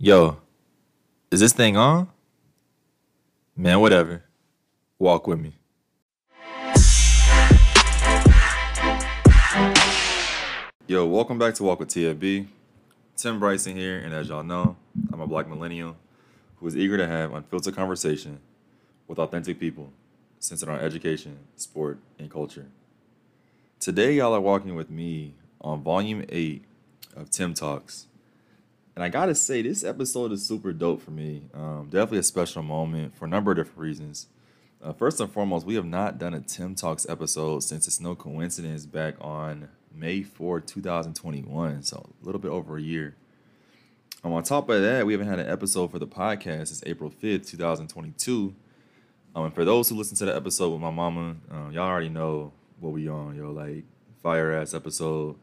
Yo, is this thing on? Man, whatever. Walk with me. Yo, welcome back to Walk with TFB. Tim Bryson here, and as y'all know, I'm a black millennial who is eager to have unfiltered conversation with authentic people centered on education, sport, and culture. Today, y'all are walking with me on volume 8 of Tim Talks. And I gotta say, this episode is super dope for me. Um, definitely a special moment for a number of different reasons. Uh, first and foremost, we have not done a Tim Talks episode since it's no coincidence back on May 4, 2021. So a little bit over a year. Um, on top of that, we haven't had an episode for the podcast since April 5th, 2022. Um, and for those who listen to the episode with my mama, um, y'all already know what we on, yo. Like, fire ass episode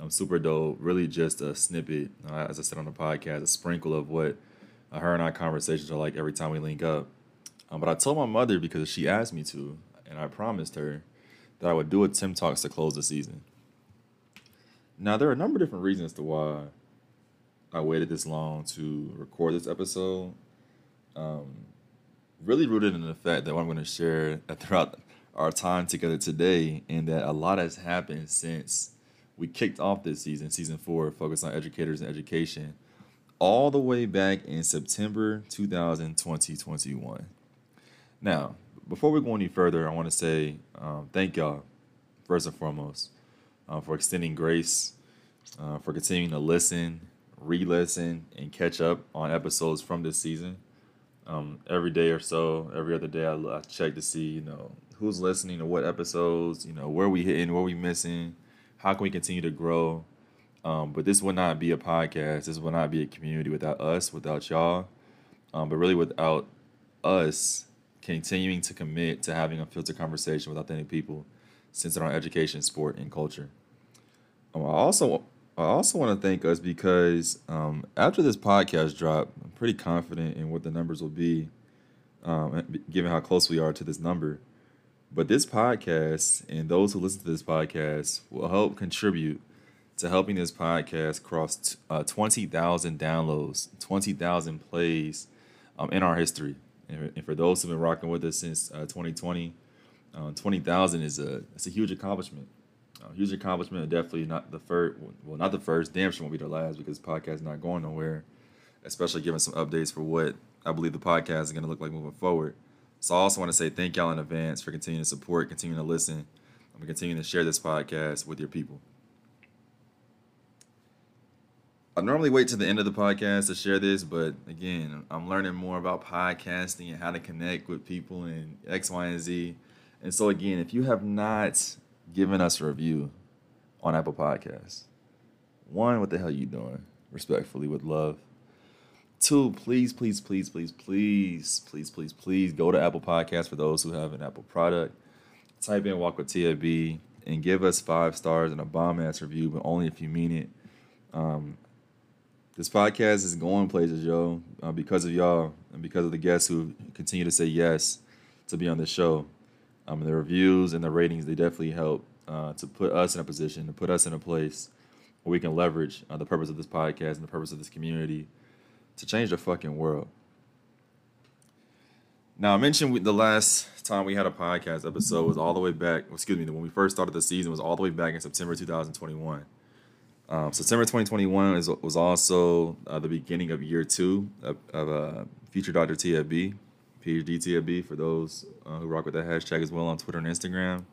um, super dope. Really, just a snippet, uh, as I said on the podcast, a sprinkle of what uh, her and I conversations are like every time we link up. Um, but I told my mother because she asked me to, and I promised her that I would do a Tim Talks to close the season. Now, there are a number of different reasons to why I waited this long to record this episode. Um, really rooted in the fact that what I'm going to share throughout our time together today, and that a lot has happened since we kicked off this season, season four, focused on educators and education, all the way back in September 2021. Now, before we go any further, I want to say um, thank y'all, first and foremost, uh, for extending grace, uh, for continuing to listen, re listen, and catch up on episodes from this season. Um, every day or so, every other day, I, I check to see, you know, who's listening to what episodes, you know, where we hitting, where we missing, how can we continue to grow? Um, but this would not be a podcast. This would not be a community without us, without y'all, um, but really without us continuing to commit to having a filtered conversation with authentic people centered on education, sport, and culture. Um, I also I also want to thank us because um, after this podcast drop, I'm pretty confident in what the numbers will be, um, given how close we are to this number. But this podcast and those who listen to this podcast will help contribute to helping this podcast cross uh, 20,000 downloads, 20,000 plays um, in our history. And, and, for those who've been rocking with us since uh, 2020, uh, 20,000 is a it's a huge accomplishment. A huge accomplishment. Definitely not the first. Well, not the first. Damn sure won't be the last because the podcast is not going nowhere. Especially giving some updates for what I believe the podcast is going to look like moving forward. So I also want to say thank y'all in advance for continuing to support, continuing to listen, and continuing to share this podcast with your people. I normally wait to the end of the podcast to share this, but again, I'm learning more about podcasting and how to connect with people and X, Y, and Z. And so again, if you have not given us a review on Apple Podcasts, one, what the hell are you doing? Respectfully, with love. Two, please, please, please, please, please, please, please, please go to Apple Podcasts for those who have an Apple product. Type in Walk with TFB and give us five stars and a bomb ass review, but only if you mean it. Um, this podcast is going places, yo, uh, because of y'all and because of the guests who continue to say yes to be on the show. Um, the reviews and the ratings, they definitely help uh, to put us in a position, to put us in a place where we can leverage uh, the purpose of this podcast and the purpose of this community to change the fucking world. Now, I mentioned the last time we had a podcast episode was all the way back, excuse me, when we first started the season was all the way back in September 2021. Um, September 2021 was, was also uh, the beginning of year two of, of uh, Future Dr. TFB, PhD TFB, for those uh, who rock with that hashtag as well on Twitter and Instagram.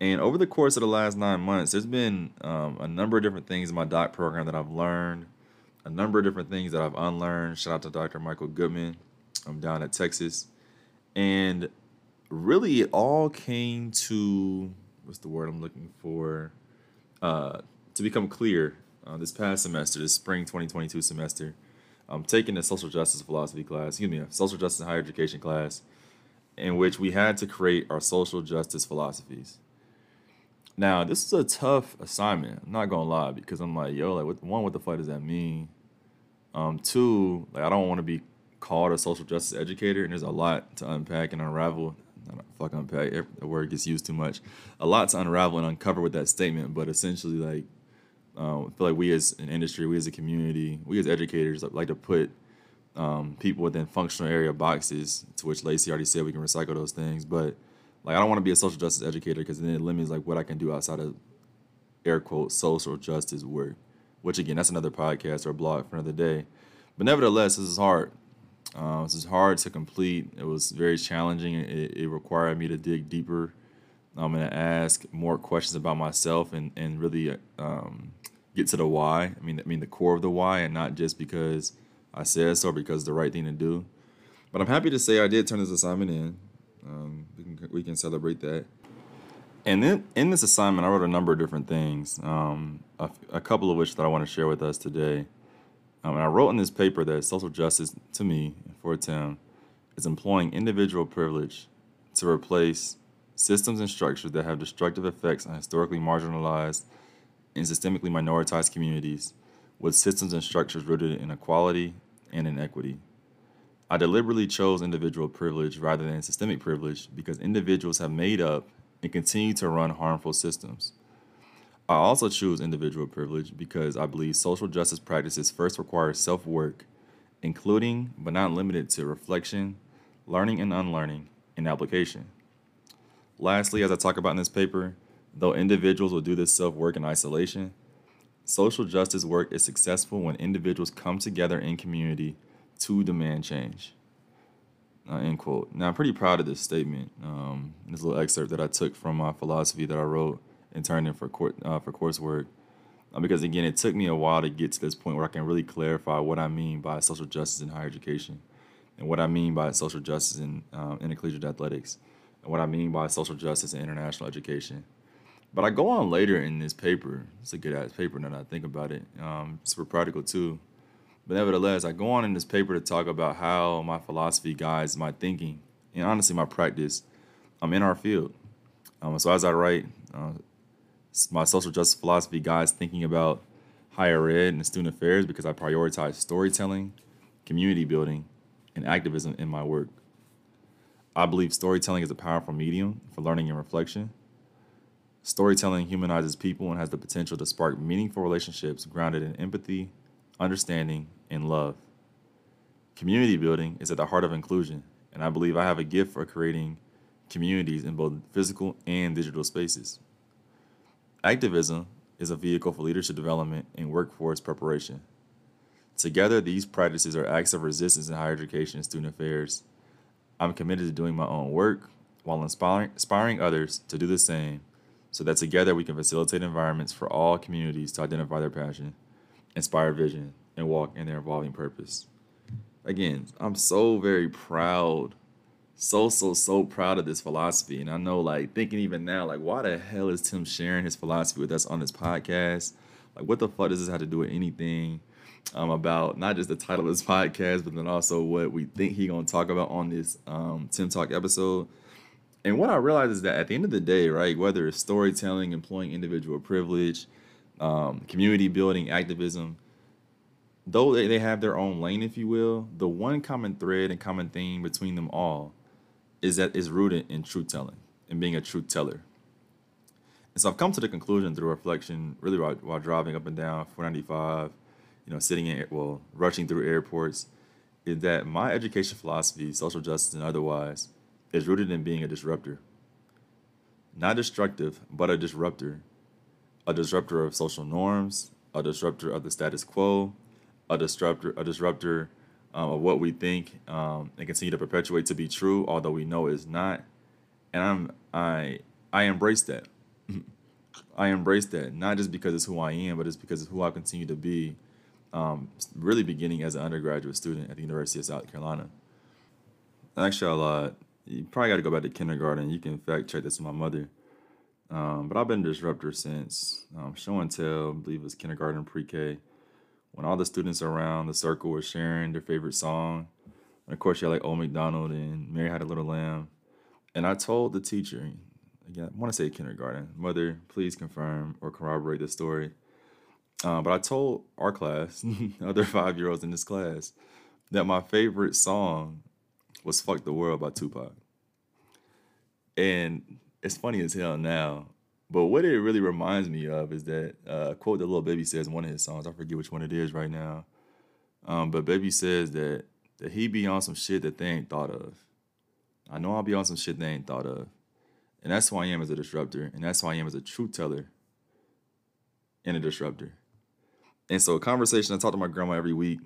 And over the course of the last nine months, there's been um, a number of different things in my doc program that I've learned a number of different things that I've unlearned. Shout out to Dr. Michael Goodman. I'm down at Texas. And really, it all came to what's the word I'm looking for? Uh, to become clear uh, this past semester, this spring 2022 semester, I'm taking a social justice philosophy class, excuse me, a social justice higher education class, in which we had to create our social justice philosophies. Now, this is a tough assignment. I'm not gonna lie because I'm like, yo, like, what, one, what the fuck does that mean? Um, two, like I don't want to be called a social justice educator, and there's a lot to unpack and unravel. Fuck unpack. The word gets used too much. A lot to unravel and uncover with that statement, but essentially, like Um, I feel like we as an industry, we as a community, we as educators like to put um, people within functional area boxes, to which Lacey already said we can recycle those things. But like, I don't want to be a social justice educator because then it limits like what I can do outside of air quote social justice work. Which again, that's another podcast or blog for another day. But nevertheless, this is hard. Uh, this is hard to complete. It was very challenging. It, it required me to dig deeper. I'm going to ask more questions about myself and and really um, get to the why. I mean, I mean the core of the why, and not just because I said so, or because it's the right thing to do. But I'm happy to say I did turn this assignment in. Um, we can we can celebrate that. And then in this assignment, I wrote a number of different things. Um, a, a, couple of which that I want to share with us today. Um, and I wrote in this paper that social justice, to me, for Tim, is employing individual privilege to replace systems and structures that have destructive effects on historically marginalized and systemically minoritized communities with systems and structures rooted in equality and in equity. I deliberately chose individual privilege rather than systemic privilege because individuals have made up and continue to run harmful systems. I also choose individual privilege because I believe social justice practices first require self work, including but not limited to reflection, learning and unlearning, and application. Lastly, as I talk about in this paper, though individuals will do this self work in isolation, social justice work is successful when individuals come together in community to demand change. Uh, end quote. Now, I'm pretty proud of this statement. Um, this little excerpt that I took from my philosophy that I wrote and turned in for court, uh, for coursework. Uh, because again, it took me a while to get to this point where I can really clarify what I mean by social justice in higher education, and what I mean by social justice in um, intercollegiate athletics, and what I mean by social justice in international education. But I go on later in this paper. It's a good ass paper now that I think about it. Um, super practical too. But nevertheless, I go on in this paper to talk about how my philosophy guides my thinking and honestly my practice I'm in our field. Um, so as I write, uh, my social justice philosophy guides thinking about higher ed and student affairs because I prioritize storytelling, community building, and activism in my work. I believe storytelling is a powerful medium for learning and reflection. Storytelling humanizes people and has the potential to spark meaningful relationships grounded in empathy, understanding, and love. Community building is at the heart of inclusion, and I believe I have a gift for creating communities in both physical and digital spaces. Activism is a vehicle for leadership development and workforce preparation. Together, these practices are acts of resistance in higher education and student affairs. I'm committed to doing my own work while inspiring, inspiring others to do the same so that together we can facilitate environments for all communities to identify their passion, inspire vision, and walk in their evolving purpose. Again, I'm so very proud, so, so, so proud of this philosophy. And I know, like, thinking even now, like, why the hell is Tim sharing his philosophy with us on this podcast? Like, what the fuck does this have to do with anything? Um, about not just the title of this podcast, but then also what we think he gonna talk about on this um, Tim Talk episode. And what I realize is that at the end of the day, right, whether it's storytelling, employing individual privilege, um, community building, activism, though they, have their own lane, if you will, the one common thread and common theme between them all is that is rooted in truth telling and being a truth teller. And so I've come to the conclusion through reflection, really while, while driving up and down 495, you know, sitting in, well, rushing through airports, is that my education philosophy, social justice and otherwise, is rooted in being a disruptor. Not destructive, but a disruptor. A disruptor of social norms, a disruptor of the status quo, a disruptor, a disruptor um, of what we think um, and continue to perpetuate to be true, although we know it's not. And I'm I I embrace that. I embrace that not just because it's who I am, but it's because it's who I continue to be. Um, really, beginning as an undergraduate student at the University of South Carolina. Actually, I lied. You probably got to go back to kindergarten. You can fact check this with my mother. Um, but I've been a disruptor since um, show and tell. I believe it was kindergarten, pre-K when all the students around the circle were sharing their favorite song. And of course, you had like Old McDonald and Mary Had a Little Lamb. And I told the teacher, again, I want to say kindergarten, mother, please confirm or corroborate the story. Uh, but I told our class, other five year olds in this class, that my favorite song was Fuck the World by Tupac. And it's funny as hell now but what it really reminds me of is that uh, quote that Lil Baby says in one of his songs. I forget which one it is right now. Um, but Baby says that that he be on some shit that they ain't thought of. I know I'll be on some shit they ain't thought of. And that's who I am as a disruptor. And that's who I am as a truth teller and a disruptor. And so, a conversation, I talk to my grandma every week.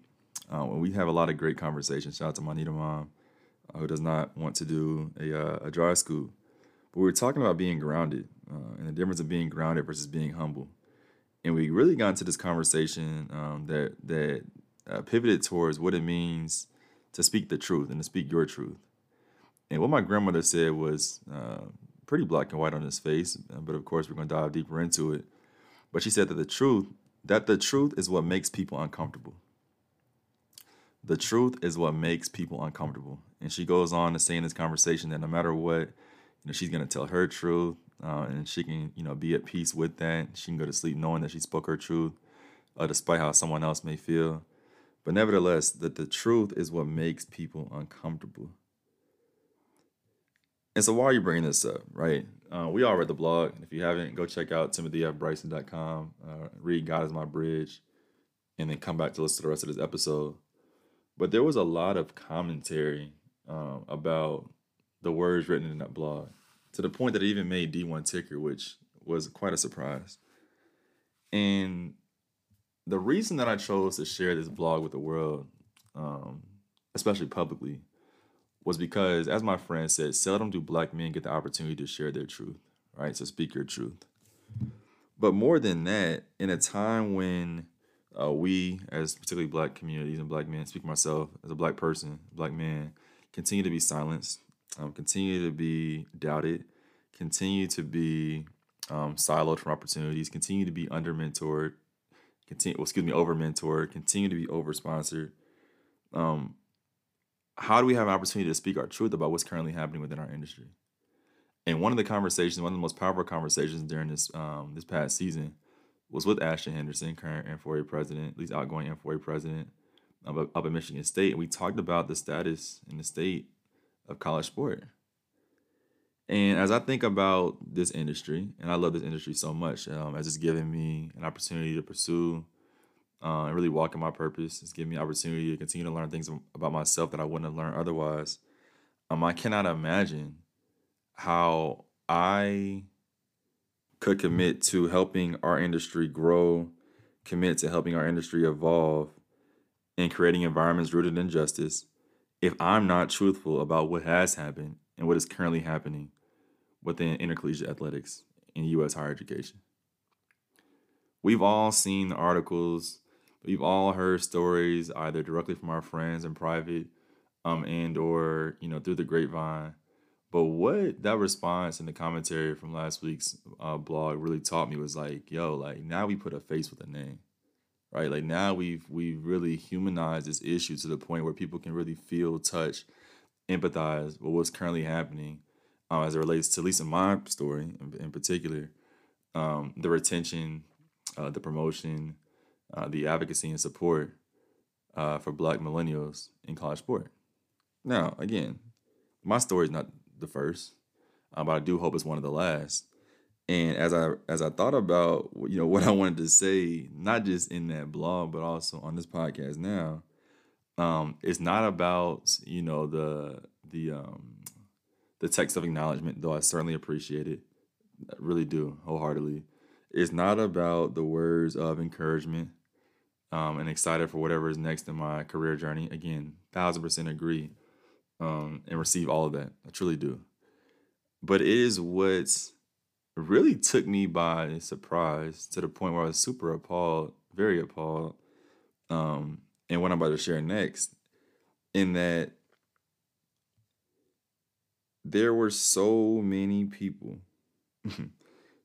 Uh, and we have a lot of great conversations. Shout out to my Nita mom, uh, who does not want to do a, uh, a dry school. But we were talking about being grounded uh, and the difference of being grounded versus being humble. And we really got into this conversation um, that, that uh, pivoted towards what it means to speak the truth and to speak your truth. And what my grandmother said was uh, pretty black and white on his face, but of course we're going to dive deeper into it. But she said that the truth, that the truth is what makes people uncomfortable. The truth is what makes people uncomfortable. And she goes on to say in this conversation that no matter what, you know, she's going to tell her truth, uh, and she can, you know, be at peace with that. She can go to sleep knowing that she spoke her truth, uh, despite how someone else may feel. But nevertheless, that the truth is what makes people uncomfortable. And so, why are you bringing this up, right? Uh, we all read the blog. If you haven't, go check out timothyfbryson.com, uh, read God is My Bridge, and then come back to listen to the rest of this episode. But there was a lot of commentary um, about the words written in that blog to the point that it even made D1 Ticker, which was quite a surprise. And the reason that I chose to share this blog with the world, um, especially publicly, was because, as my friend said, seldom do black men get the opportunity to share their truth, right? To speak your truth. But more than that, in a time when uh, we, as particularly black communities and black men, speak myself as a black person, black man, continue to be silenced, um, continue to be doubted, continue to be um, siloed from opportunities, continue to be under mentored, continue, well, excuse me, over mentored, continue to be over sponsored. Um, how do we have an opportunity to speak our truth about what's currently happening within our industry? And one of the conversations, one of the most powerful conversations during this um, this past season, was with Ashton Henderson, current N4A president, at least outgoing N4A president up at Michigan State, and we talked about the status in the state of college sport. And as I think about this industry, and I love this industry so much, um, as it's given me an opportunity to pursue uh, and really walk in my purpose. It's given me an opportunity to continue to learn things about myself that I wouldn't have learned otherwise. Um, I cannot imagine how I could commit to helping our industry grow, commit to helping our industry evolve, and creating environments rooted in justice if I'm not truthful about what has happened and what is currently happening within intercollegiate athletics in U.S. higher education. We've all seen the articles, we've all heard stories either directly from our friends in private, um, and or you know through the grapevine. But what that response and the commentary from last week's uh, blog really taught me was like, yo, like now we put a face with a name, right? Like now we've we've really humanized this issue to the point where people can really feel, touch, empathize with what's currently happening um, as it relates to at least in my story in, in particular, um, the retention, uh, the promotion, uh, the advocacy and support uh, for Black millennials in college sport. Now, again, my story is not the first, uh, but I do hope it's one of the last. And as I as I thought about you know what I wanted to say, not just in that blog, but also on this podcast now, um, it's not about you know the the um, the text of acknowledgement, though I certainly appreciate it. I really do, wholeheartedly. It's not about the words of encouragement um, and excited for whatever is next in my career journey. Again, thousand percent agree um, and receive all of that. I truly do. But it is what really took me by surprise to the point where I was super appalled, very appalled, um, and what I'm about to share next, in that there were so many people,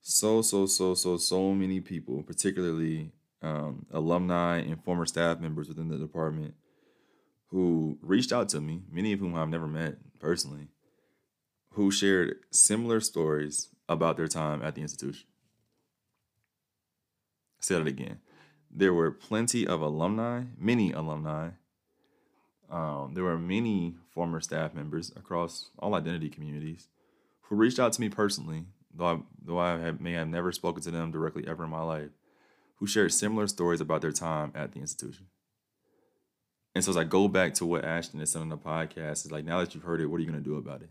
so, so, so, so, so many people, particularly um, alumni and former staff members within the department who reached out to me, many of whom I've never met personally, who shared similar stories about their time at the institution. I said it again. There were plenty of alumni, many alumni, um, there were many former staff members across all identity communities who reached out to me personally though I, though I have, may have never spoken to them directly ever in my life, who shared similar stories about their time at the institution. And so as I go back to what Ashton is said on the podcast, it's like now that you've heard it, what are you going to do about it?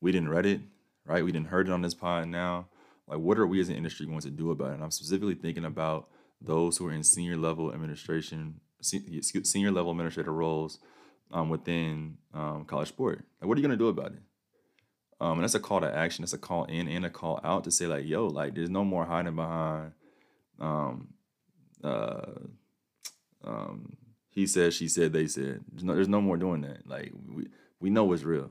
We didn't read it, right? We didn't heard it on this pod now. Like, what are we as an industry going to do about it? And I'm specifically thinking about those who are in senior level administration, senior level administrator roles um, within um, college sport. Like, what are you going to do about it? Um, and that's a call to action. That's a call in and a call out to say like, yo, like, there's no more hiding behind. Um, uh, um, he said, she said, they said. There's no, there's no more doing that. Like, we we know it's real,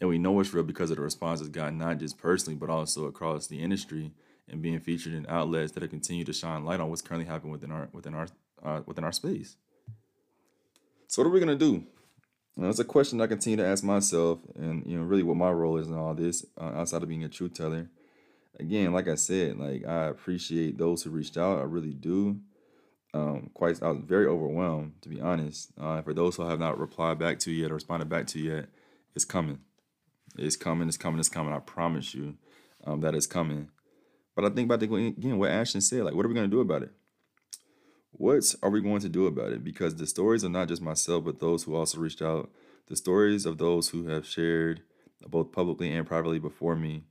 and we know it's real because of the response it's gotten not just personally, but also across the industry and being featured in outlets that have continued to shine light on what's currently happening within our within our uh, within our space. So what are we gonna do? that's a question I continue to ask myself, and you know, really what my role is in all this, uh, outside of being a truth teller. Again, like I said, like I appreciate those who reached out. I really do. Um, quite, I was very overwhelmed to be honest. Uh, for those who have not replied back to yet or responded back to yet, it's coming. It's coming. It's coming. It's coming. I promise you um, that it's coming. But I think about the, again what Ashton said. Like, what are we going to do about it? What are we going to do about it? Because the stories are not just myself, but those who also reached out. The stories of those who have shared, both publicly and privately before me,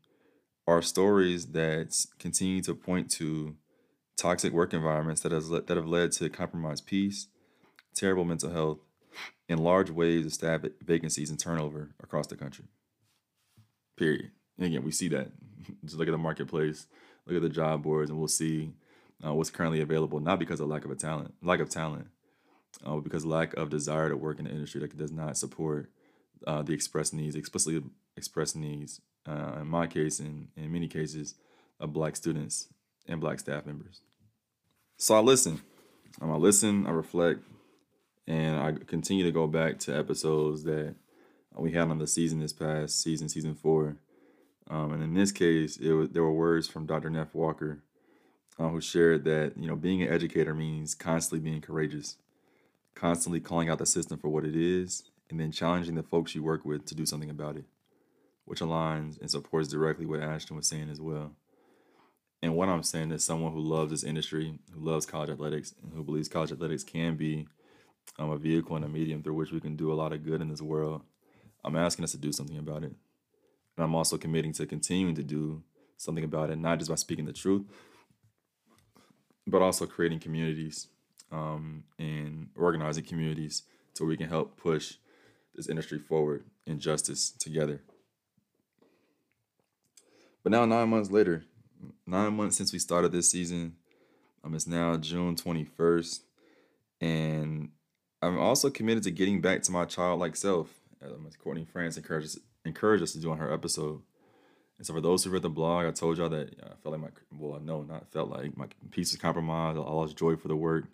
are stories that continue to point to toxic work environments that has that have led to compromised peace, terrible mental health, and large waves of staff vacancies and turnover across the country. Period. And again, we see that. Just look at the marketplace, look at the job boards, and we'll see uh, what's currently available. Not because of lack of a talent, lack of talent, uh, because lack of desire to work in an industry that does not support uh, the express needs, explicitly express needs. Uh, in my case, and in many cases, of Black students and Black staff members. So I listen. Um, I listen. I reflect, and I continue to go back to episodes that we had on the season this past season, season four. Um, and in this case, it was, there were words from Dr. Neff Walker, uh, who shared that you know being an educator means constantly being courageous, constantly calling out the system for what it is, and then challenging the folks you work with to do something about it, which aligns and supports directly what Ashton was saying as well. And what I'm saying is someone who loves this industry, who loves college athletics, and who believes college athletics can be um, a vehicle and a medium through which we can do a lot of good in this world. I'm asking us to do something about it. And I'm also committing to continuing to do something about it, not just by speaking the truth, but also creating communities um, and organizing communities so we can help push this industry forward in justice together. But now, nine months later, nine months since we started this season, um, it's now June 21st, and I'm also committed to getting back to my childlike self, Courtney France encouraged, encouraged us to do on her episode. And so for those who read the blog, I told y'all that I felt like my well, no, not felt like my piece was compromised. I lost joy for the work.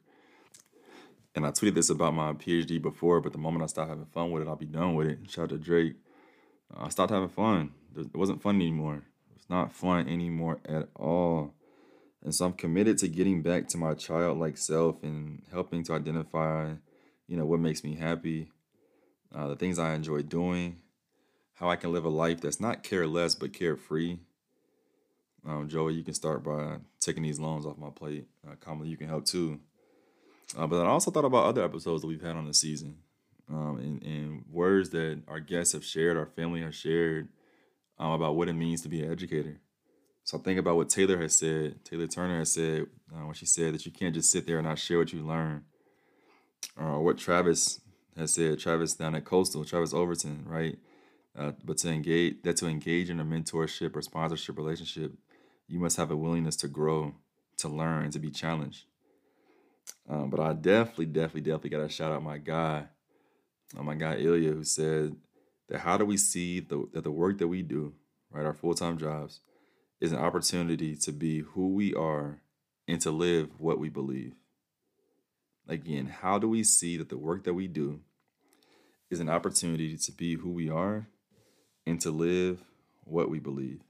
And I tweeted this about my PhD before, but the moment I stopped having fun with it, I'll be done with it. Shout out to Drake. Uh, I stopped having fun. It wasn't fun anymore. It's not fun anymore at all. And so I'm committed to getting back to my childlike self and helping to identify, you know, what makes me happy, uh, the things I enjoy doing, how I can live a life that's not careless but carefree. Um, Joey, you can start by taking these loans off my plate. Uh, Kamala, you can help too. Uh, but I also thought about other episodes that we've had on the season um, and, and words that our guests have shared, our family has shared um, about what it means to be an educator. So I think about what Taylor has said. Taylor Turner has said uh, when she said that you can't just sit there and not share what you learn. Or what Travis has said, Travis down at Coastal, Travis Overton, right? Uh, but to engage that to engage in a mentorship or sponsorship relationship, you must have a willingness to grow, to learn, to be challenged. Um, but I definitely, definitely, definitely got to shout out my guy, uh, my guy Ilya, who said that how do we see the, that the work that we do, right, our full time jobs, is an opportunity to be who we are and to live what we believe. Again, how do we see that the work that we do is an opportunity to be who we are and to live what we believe?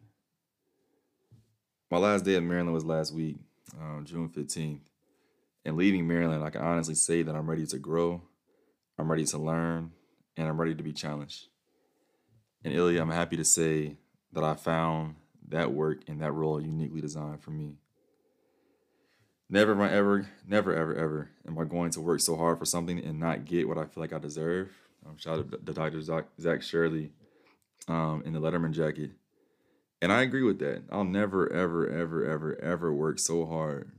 My last day at Maryland was last week, um, June 15th. And leaving Maryland, I can honestly say that I'm ready to grow, I'm ready to learn, and I'm ready to be challenged. And Ilya, I'm happy to say that I found that work and that role uniquely designed for me. Never ever, never, ever, ever am I going to work so hard for something and not get what I feel like I deserve. Um, shout out to Dr. Zach, Zach Shirley um, in the Letterman jacket. And I agree with that. I'll never, ever, ever, ever, ever work so hard,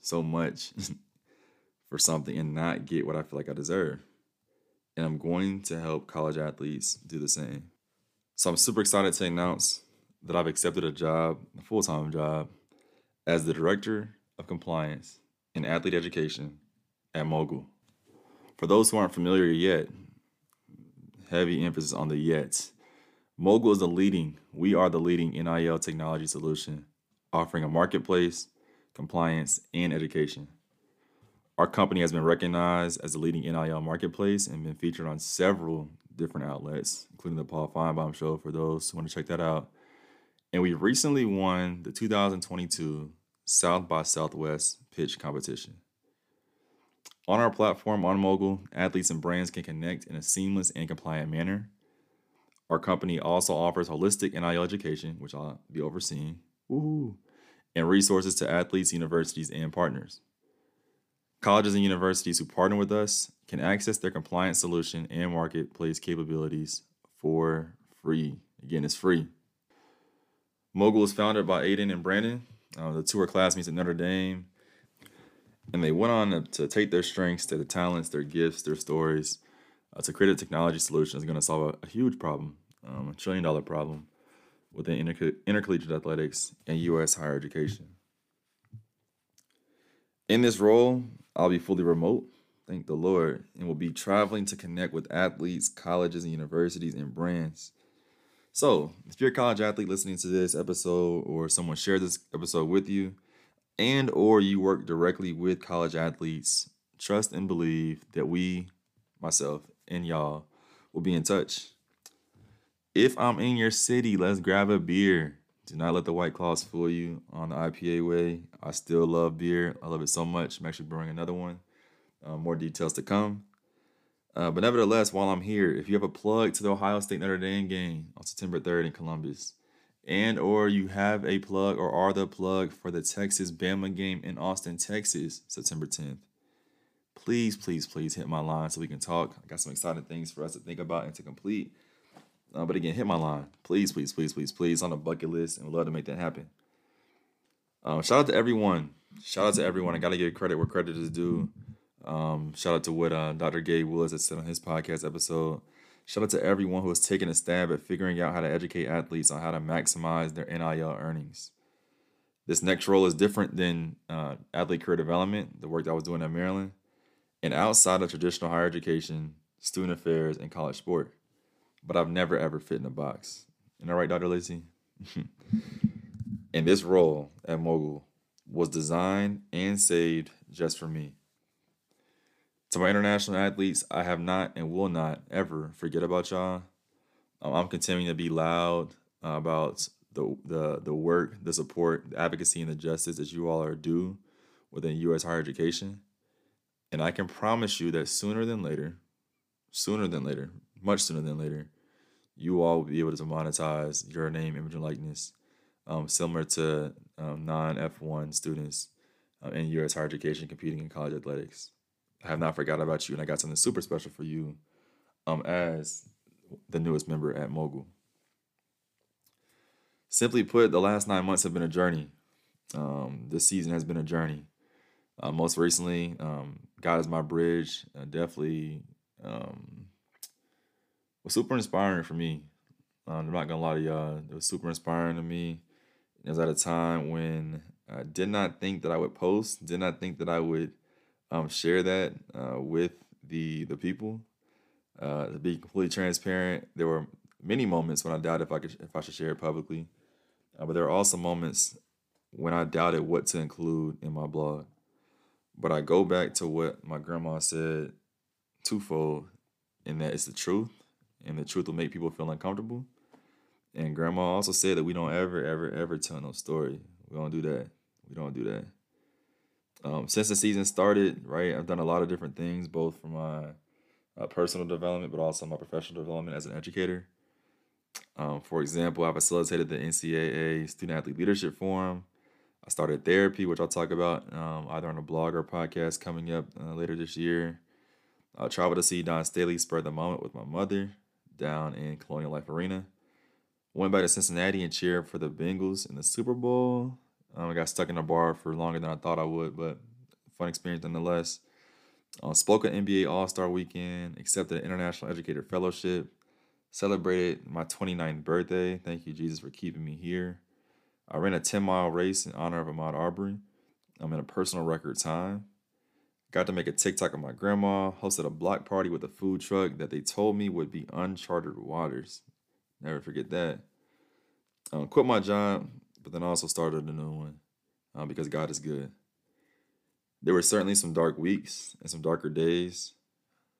so much for something and not get what I feel like I deserve. And I'm going to help college athletes do the same. So I'm super excited to announce that I've accepted a job, a full time job, as the Director of Compliance in Athlete Education at Mogul. For those who aren't familiar yet, heavy emphasis on the yet. Mogul is the leading, we are the leading NIL technology solution, offering a marketplace, compliance, and education. Our company has been recognized as the leading NIL marketplace and been featured on several different outlets, including the Paul Finebaum Show for those who want to check that out. And we recently won the 2022 South by Southwest pitch competition. On our platform on Mogul, athletes and brands can connect in a seamless and compliant manner. Our company also offers holistic NIL education, which I'll be overseeing, Woo. and resources to athletes, universities, and partners. Colleges and universities who partner with us can access their compliance solution and marketplace capabilities for free. Again, it's free. Mogul is founded by Aiden and Brandon. Uh, the two are classmates at Notre Dame. And they went on to take their strengths, their talents, their gifts, their stories uh, to create a technology solution that's going to solve a, a huge problem, um, a trillion dollar problem within intercollegiate athletics and U.S. higher education. In this role, I'll be fully remote, thank the Lord, and will be traveling to connect with athletes, colleges, and universities and brands. So, if you're a college athlete listening to this episode or someone shared this episode with you, and or you work directly with college athletes, trust and believe that we, myself, and y'all will be in touch. If I'm in your city, let's grab a beer. Do not let the White Claws fool you on the IPA way. I still love beer. I love it so much. I'm actually brewing another one. Uh, more details to come. Uh, but nevertheless, while I'm here, if you have a plug to the Ohio State Notre Dame game on September 3rd in Columbus, and or you have a plug or are the plug for the Texas Bama game in Austin, Texas, September 10th, please, please, please hit my line so we can talk. I got some exciting things for us to think about and to complete. Uh, but again, hit my line. Please, please, please, please, please on the bucket list and we'd love to make that happen. Um, shout out to everyone. Shout out to everyone. I got to give credit where credit is due. Um, shout out to what uh, Dr. Gabe Willis has said on his podcast episode. Shout out to everyone who has taken a stab at figuring out how to educate athletes on how to maximize their NIL earnings. This next role is different than uh, athlete career development, the work that I was doing at Maryland, and outside of traditional higher education, student affairs, and college sport. But I've never ever fit in a box. Am I right, Dr. Lacey? and this role at Mogul was designed and saved just for me. To my international athletes, I have not and will not ever forget about y'all. Um, I'm continuing to be loud about the, the the work, the support, the advocacy, and the justice that you all are due within U.S. higher education. And I can promise you that sooner than later, sooner than later, much sooner than later, you all will be able to monetize your name, image, and likeness, um, similar to um, non F1 students uh, in U.S. higher education competing in college athletics. Have not forgot about you, and I got something super special for you um, as the newest member at Mogul. Simply put, the last nine months have been a journey. Um, this season has been a journey. Uh, most recently, um, God is my bridge. Uh, definitely um, was super inspiring for me. Uh, I'm not gonna lie to y'all; it was super inspiring to me. It was at a time when I did not think that I would post, did not think that I would um, share that uh, with the the people. Uh, to be completely transparent, there were many moments when I doubted if I could if I should share it publicly, uh, but there are also moments when I doubted what to include in my blog. But I go back to what my grandma said twofold, in that it's the truth, and the truth will make people feel uncomfortable. And grandma also said that we don't ever, ever, ever tell no story. We don't do that. We don't do that. Um, since the season started, right, I've done a lot of different things, both for my uh, personal development, but also my professional development as an educator. Um, for example, I facilitated the NCAA Student Athlete Leadership Forum. I started therapy, which I'll talk about um, either on a blog or podcast coming up uh, later this year. I traveled to see Dawn Staley spur the moment with my mother down in Colonial Life Arena. Went back to Cincinnati and cheered for the Bengals in the Super Bowl. Um, I got stuck in a bar for longer than I thought I would, but fun experience nonetheless. Uh, spoke at NBA All Star Weekend, accepted an International Educator Fellowship, celebrated my 29th birthday. Thank you, Jesus, for keeping me here. I ran a 10 mile race in honor of Ahmaud Arbery. I'm in a personal record time. Got to make a TikTok of my grandma, hosted a block party with a food truck that they told me would be uncharted waters. Never forget that. Um, quit my job, but then I also started a new one um, because God is good. There were certainly some dark weeks and some darker days,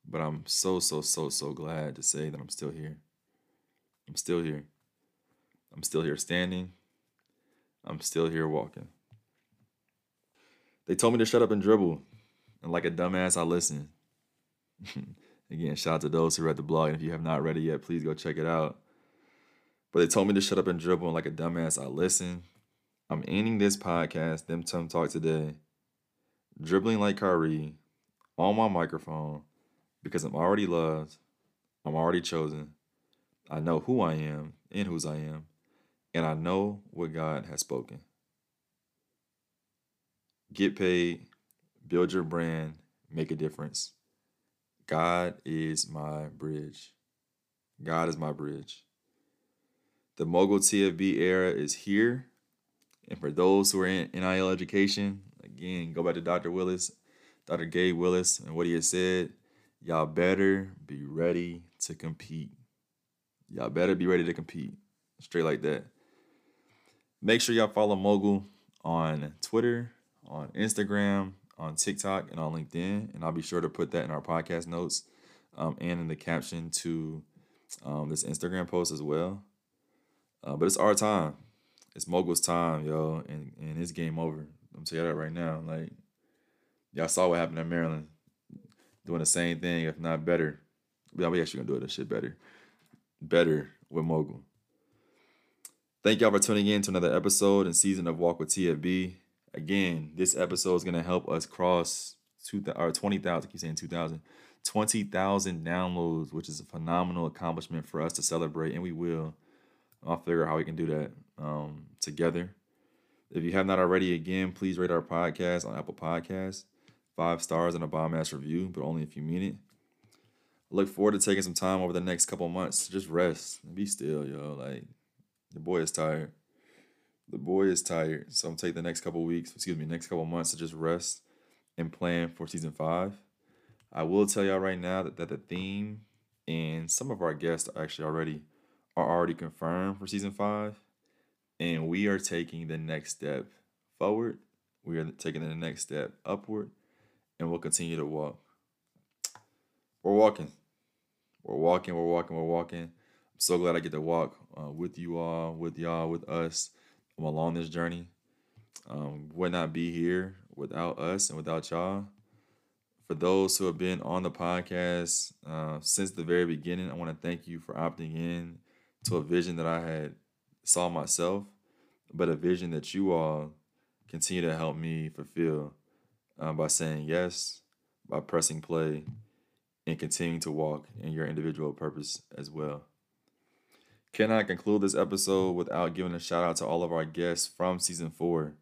but I'm so, so, so, so glad to say that I'm still here. I'm still here. I'm still here standing. I'm still here walking. They told me to shut up and dribble. And like a dumbass, I listened. Again, shout out to those who read the blog. And if you have not read it yet, please go check it out. But they told me to shut up and dribble. And like a dumbass, I listened. I'm ending this podcast, Them Tum Talk today, dribbling like Kyrie on my microphone because I'm already loved. I'm already chosen. I know who I am and whose I am. And I know what God has spoken. Get paid, build your brand, make a difference. God is my bridge. God is my bridge. The Mogul TFB era is here. And for those who are in NIL education, again, go back to Dr. Willis, Dr. Gabe Willis, and what he has said. Y'all better be ready to compete. Y'all better be ready to compete. Straight like that. Make sure y'all follow Mogul on Twitter, on Instagram, on TikTok, and on LinkedIn. And I'll be sure to put that in our podcast notes um, and in the caption to um, this Instagram post as well. Uh, but it's our time. It's Mogul's time, yo, and, and it's game over. I'm tell you that right now. Like, y'all saw what happened in Maryland. Doing the same thing, if not better. We actually gonna do it. this shit better. Better with Mogul. Thank y'all for tuning in to another episode and season of Walk with TFB. Again, this episode is gonna help us cross two or twenty thousand. Keep saying two thousand. 20,000 downloads, which is a phenomenal accomplishment for us to celebrate, and we will. I'll figure out how we can do that um, together. If you have not already, again, please rate our podcast on Apple Podcasts. Five stars and a bomb ass review, but only if you mean it. I look forward to taking some time over the next couple months to just rest and be still, yo. Like, the boy is tired. The boy is tired. So I'm take the next couple weeks, excuse me, next couple months to just rest and plan for season five. I will tell y'all right now that, that the theme and some of our guests are actually already are already confirmed for season five. And we are taking the next step forward. We are taking the next step upward. And we'll continue to walk. We're walking. We're walking, we're walking, we're walking. I'm so glad I get to walk uh, with you all, with y'all, with us. I'm along this journey. Um, would not be here without us and without y'all. For those who have been on the podcast uh, since the very beginning, I want to thank you for opting in to a vision that I had saw myself, but a vision that you all continue to help me fulfill uh, by saying yes, by pressing play, and continuing to walk in your individual purpose as well. Cannot conclude this episode without giving a shout out to all of our guests from season four.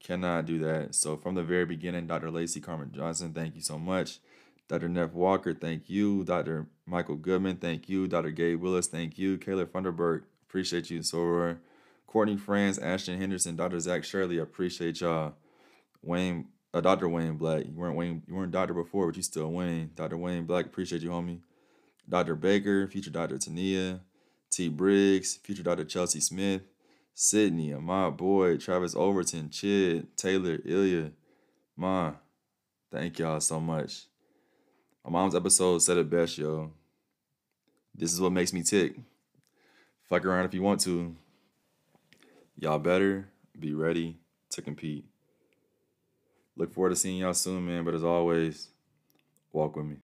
Cannot do that. So, from the very beginning, Dr. Lacey Carmen Johnson, thank you so much. Dr. Neff Walker, thank you. Dr. Michael Goodman, thank you. Dr. Gabe Willis, thank you. Kayla Funderburg, appreciate you. Soror. Courtney Franz, Ashton Henderson, Dr. Zach Shirley, appreciate y'all. Wayne, uh, Dr. Wayne Black, you weren't Wayne, you weren't doctor before, but you still Wayne. Dr. Wayne Black, appreciate you, homie. Dr. Baker, future Dr. Tania, T. Briggs, future Dr. Chelsea Smith, Sydney, my boy, Travis Overton, Chid, Taylor, Ilya, Ma. Thank y'all so much. My mom's episode said it best, yo. This is what makes me tick. Fuck around if you want to. Y'all better be ready to compete. Look forward to seeing y'all soon, man. But as always, walk with me.